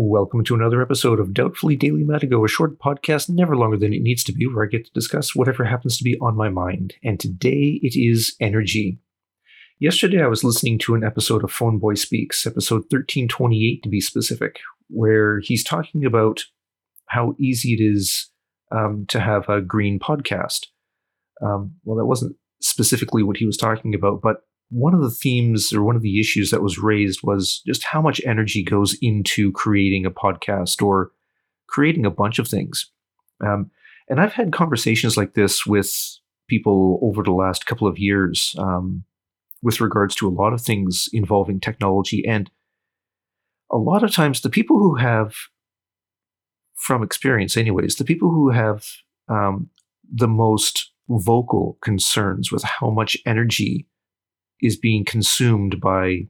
Welcome to another episode of Doubtfully Daily Matigo, a short podcast never longer than it needs to be, where I get to discuss whatever happens to be on my mind. And today it is energy. Yesterday I was listening to an episode of PhoneBoy Speaks, episode 1328 to be specific, where he's talking about how easy it is um, to have a green podcast. Um, well, that wasn't specifically what he was talking about, but one of the themes or one of the issues that was raised was just how much energy goes into creating a podcast or creating a bunch of things. Um, and I've had conversations like this with people over the last couple of years um, with regards to a lot of things involving technology. And a lot of times, the people who have, from experience, anyways, the people who have um, the most vocal concerns with how much energy is being consumed by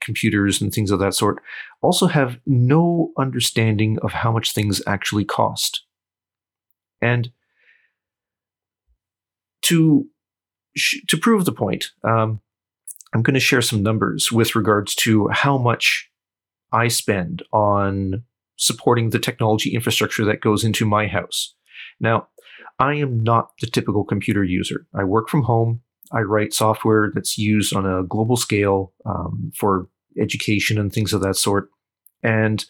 computers and things of that sort also have no understanding of how much things actually cost. And to sh- to prove the point, um, I'm going to share some numbers with regards to how much I spend on supporting the technology infrastructure that goes into my house. Now, I am not the typical computer user. I work from home. I write software that's used on a global scale um, for education and things of that sort. And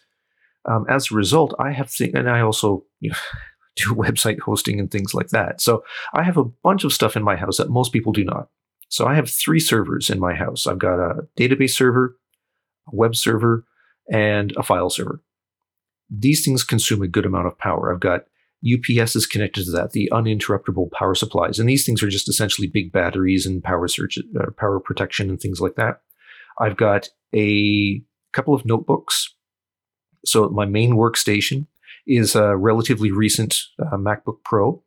um, as a result, I have th- and I also you know, do website hosting and things like that. So I have a bunch of stuff in my house that most people do not. So I have three servers in my house. I've got a database server, a web server, and a file server. These things consume a good amount of power. I've got UPS is connected to that, the uninterruptible power supplies. And these things are just essentially big batteries and power search, uh, power protection and things like that. I've got a couple of notebooks. So my main workstation is a relatively recent uh, MacBook Pro.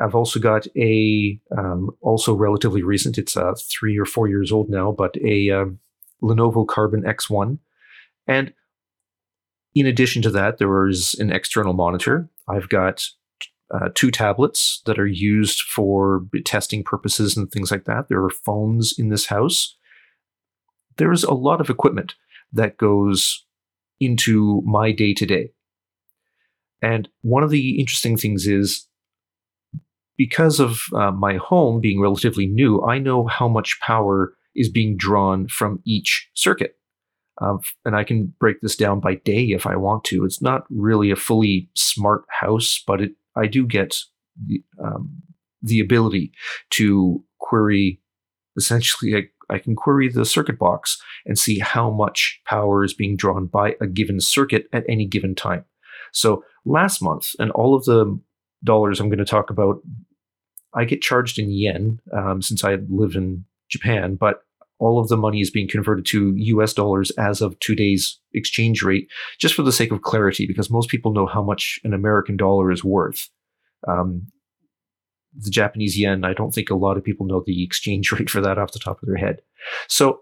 I've also got a um, also relatively recent. It's uh, three or four years old now, but a um, Lenovo Carbon X1. And in addition to that, there is an external monitor. I've got uh, two tablets that are used for testing purposes and things like that. There are phones in this house. There's a lot of equipment that goes into my day to day. And one of the interesting things is because of uh, my home being relatively new, I know how much power is being drawn from each circuit. Um, and I can break this down by day if I want to. It's not really a fully smart house, but it I do get the, um, the ability to query. Essentially, I, I can query the circuit box and see how much power is being drawn by a given circuit at any given time. So last month, and all of the dollars I'm going to talk about, I get charged in yen um, since I live in Japan, but all of the money is being converted to US dollars as of today's exchange rate, just for the sake of clarity, because most people know how much an American dollar is worth. Um, the Japanese yen, I don't think a lot of people know the exchange rate for that off the top of their head. So,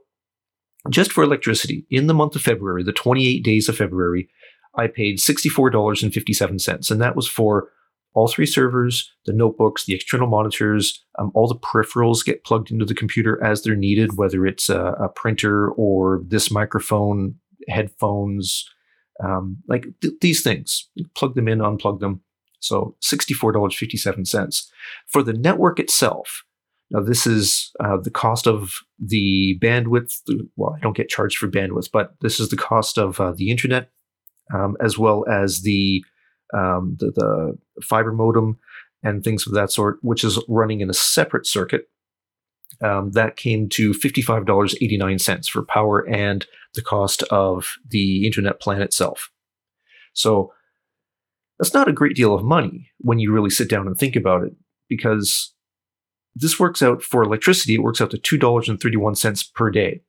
just for electricity, in the month of February, the 28 days of February, I paid $64.57, and that was for all three servers, the notebooks, the external monitors, um, all the peripherals get plugged into the computer as they're needed, whether it's a, a printer or this microphone, headphones, um, like th- these things. Plug them in, unplug them. So $64.57. For the network itself, now this is uh, the cost of the bandwidth. Well, I don't get charged for bandwidth, but this is the cost of uh, the internet um, as well as the um, the, the fiber modem and things of that sort, which is running in a separate circuit. Um, that came to $55.89 for power and the cost of the internet plan itself. So that's not a great deal of money when you really sit down and think about it, because this works out for electricity, it works out to $2.31 per day.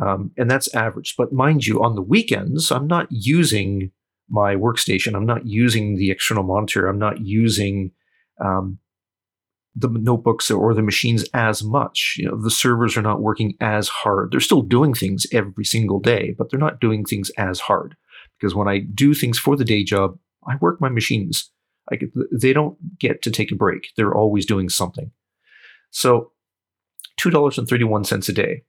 Um, and that's average. But mind you, on the weekends, I'm not using my workstation. I'm not using the external monitor. I'm not using um, the notebooks or the machines as much. You know, the servers are not working as hard. They're still doing things every single day, but they're not doing things as hard. Because when I do things for the day job, I work my machines. Get, they don't get to take a break. They're always doing something. So, two dollars and thirty-one cents a day.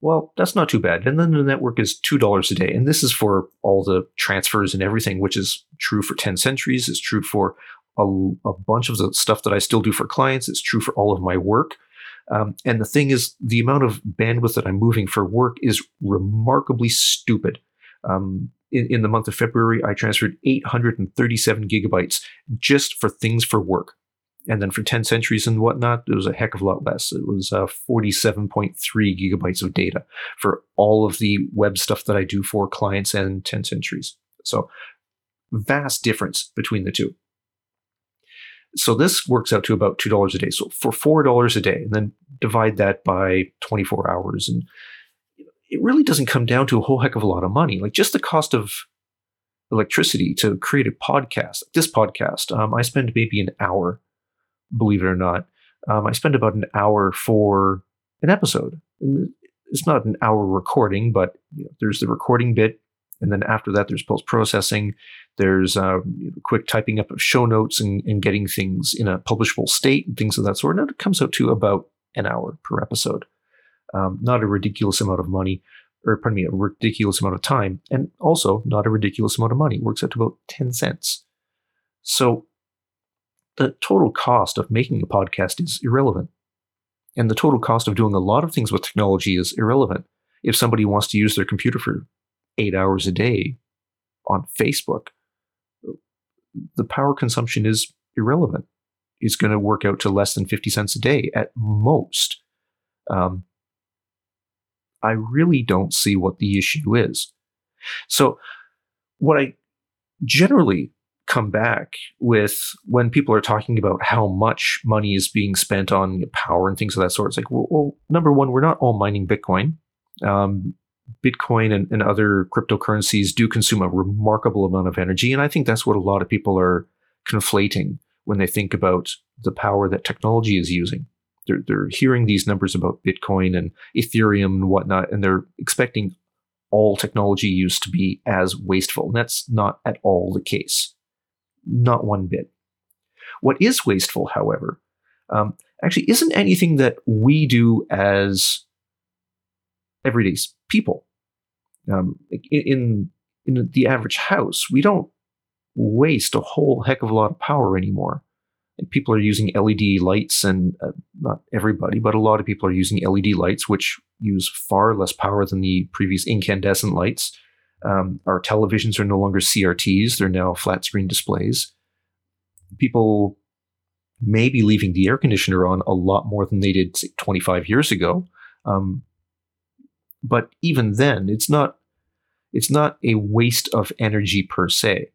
Well, that's not too bad. And then the network is $2 a day. And this is for all the transfers and everything, which is true for 10 centuries. It's true for a, a bunch of the stuff that I still do for clients. It's true for all of my work. Um, and the thing is, the amount of bandwidth that I'm moving for work is remarkably stupid. Um, in, in the month of February, I transferred 837 gigabytes just for things for work. And then for 10 centuries and whatnot, it was a heck of a lot less. It was uh, 47.3 gigabytes of data for all of the web stuff that I do for clients and 10 centuries. So, vast difference between the two. So, this works out to about $2 a day. So, for $4 a day, and then divide that by 24 hours. And it really doesn't come down to a whole heck of a lot of money. Like just the cost of electricity to create a podcast, this podcast, um, I spend maybe an hour believe it or not. Um, I spend about an hour for an episode. It's not an hour recording, but you know, there's the recording bit, and then after that, there's post processing. There's uh, quick typing up of show notes and, and, getting things in a publishable state and things of that sort. And it comes out to about an hour per episode. Um, not a ridiculous amount of money, or pardon me, a ridiculous amount of time, and also not a ridiculous amount of money. Works out to about 10 cents. So the total cost of making a podcast is irrelevant. And the total cost of doing a lot of things with technology is irrelevant. If somebody wants to use their computer for eight hours a day on Facebook, the power consumption is irrelevant. It's going to work out to less than 50 cents a day at most. Um, I really don't see what the issue is. So, what I generally come back with when people are talking about how much money is being spent on power and things of that sort. It's like, well, well number one, we're not all mining Bitcoin. Um, Bitcoin and, and, other cryptocurrencies do consume a remarkable amount of energy. And I think that's what a lot of people are conflating when they think about the power that technology is using. They're, they're hearing these numbers about Bitcoin and Ethereum and whatnot, and they're expecting all technology use to be as wasteful. And that's not at all the case. Not one bit. What is wasteful, however, um, actually isn't anything that we do as everyday people. Um, in in the average house, we don't waste a whole heck of a lot of power anymore. People are using LED lights, and uh, not everybody, but a lot of people are using LED lights, which use far less power than the previous incandescent lights. Um, our televisions are no longer CRTs, they're now flat screen displays. People may be leaving the air conditioner on a lot more than they did say, 25 years ago. Um, but even then, it's not it's not a waste of energy per se.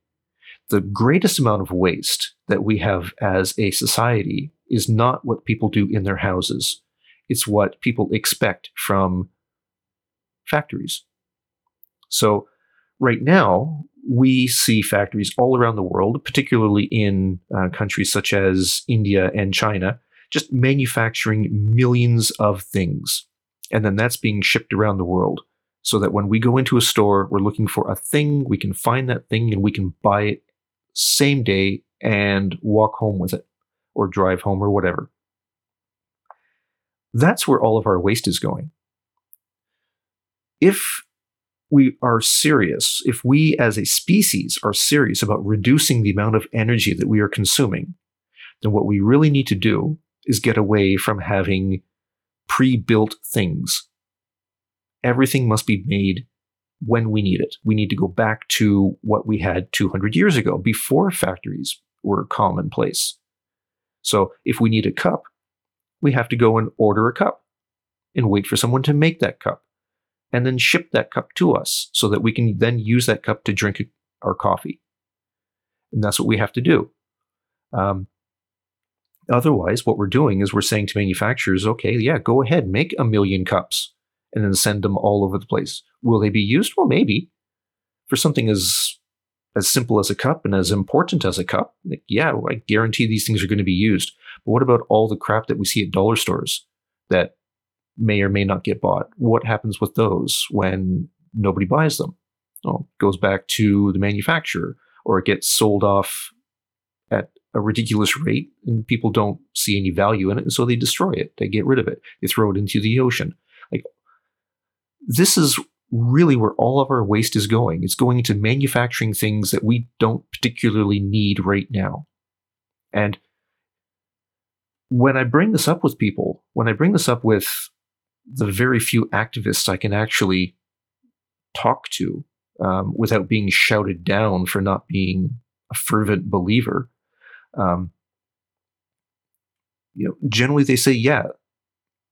The greatest amount of waste that we have as a society is not what people do in their houses. It's what people expect from factories. So right now, we see factories all around the world, particularly in uh, countries such as India and China, just manufacturing millions of things. And then that's being shipped around the world so that when we go into a store, we're looking for a thing, we can find that thing and we can buy it same day and walk home with it or drive home or whatever. That's where all of our waste is going. If we are serious, if we as a species are serious about reducing the amount of energy that we are consuming, then what we really need to do is get away from having pre built things. Everything must be made when we need it. We need to go back to what we had 200 years ago, before factories were commonplace. So if we need a cup, we have to go and order a cup and wait for someone to make that cup and then ship that cup to us so that we can then use that cup to drink our coffee. And that's what we have to do. Um, otherwise, what we're doing is we're saying to manufacturers, okay, yeah, go ahead, make a million cups and then send them all over the place. Will they be used? Well, maybe. For something as as simple as a cup and as important as a cup, like, yeah, I guarantee these things are going to be used. But what about all the crap that we see at dollar stores that may or may not get bought. What happens with those when nobody buys them? Well, it goes back to the manufacturer, or it gets sold off at a ridiculous rate, and people don't see any value in it, and so they destroy it. They get rid of it. They throw it into the ocean. Like this is really where all of our waste is going. It's going into manufacturing things that we don't particularly need right now. And when I bring this up with people, when I bring this up with the very few activists I can actually talk to um, without being shouted down for not being a fervent believer, um, you know, generally they say, yeah,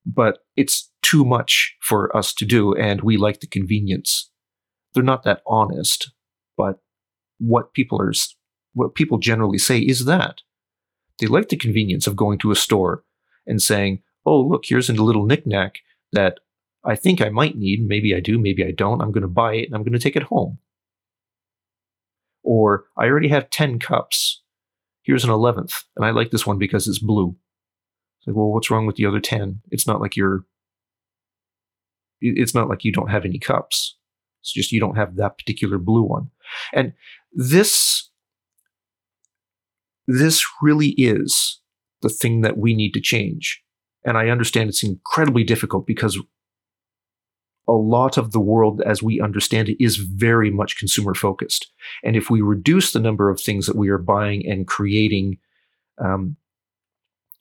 but it's too much for us to do, and we like the convenience. They're not that honest, but what people are, what people generally say is that they like the convenience of going to a store and saying, "Oh, look, here's a little knickknack that I think I might need. Maybe I do, maybe I don't. I'm going to buy it and I'm going to take it home." Or I already have ten cups. Here's an eleventh, and I like this one because it's blue. It's like, well, what's wrong with the other 10? It's not like you're, it's not like you don't have any cups. It's just you don't have that particular blue one. And this, this really is the thing that we need to change. And I understand it's incredibly difficult because a lot of the world as we understand it is very much consumer focused. And if we reduce the number of things that we are buying and creating um,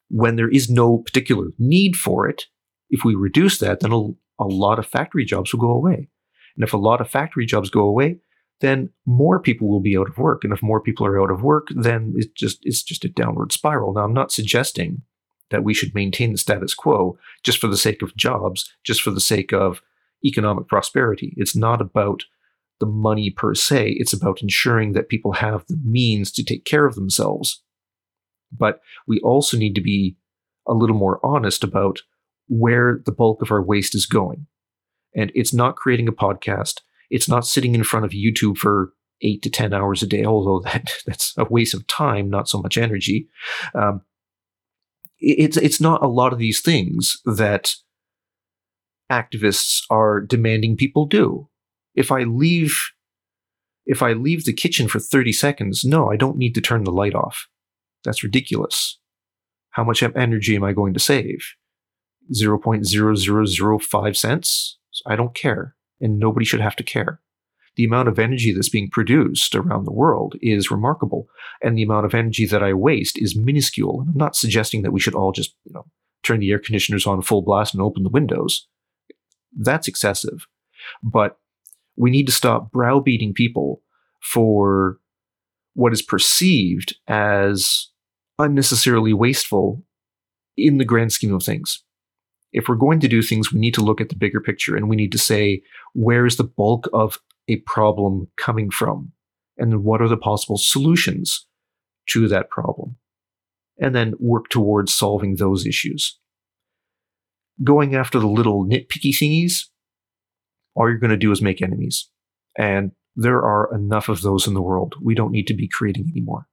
when there is no particular need for it, if we reduce that, then a, a lot of factory jobs will go away. And if a lot of factory jobs go away, then more people will be out of work. And if more people are out of work, then it's just it's just a downward spiral. Now I'm not suggesting that we should maintain the status quo just for the sake of jobs, just for the sake of economic prosperity. It's not about the money per se. It's about ensuring that people have the means to take care of themselves but we also need to be a little more honest about where the bulk of our waste is going. And it's not creating a podcast. It's not sitting in front of YouTube for eight to 10 hours a day, although that, that's a waste of time, not so much energy. Um, it's, it's not a lot of these things that activists are demanding people do. If I leave, if I leave the kitchen for 30 seconds, no, I don't need to turn the light off. That's ridiculous. How much energy am I going to save? 0.0005 cents? I don't care, and nobody should have to care. The amount of energy that's being produced around the world is remarkable, and the amount of energy that I waste is minuscule. I'm not suggesting that we should all just, you know, turn the air conditioners on full blast and open the windows. That's excessive. But we need to stop browbeating people for what is perceived as unnecessarily wasteful in the grand scheme of things. If we're going to do things, we need to look at the bigger picture and we need to say, where is the bulk of a problem coming from? And what are the possible solutions to that problem? And then work towards solving those issues. Going after the little nitpicky thingies, all you're going to do is make enemies. And there are enough of those in the world. We don't need to be creating anymore.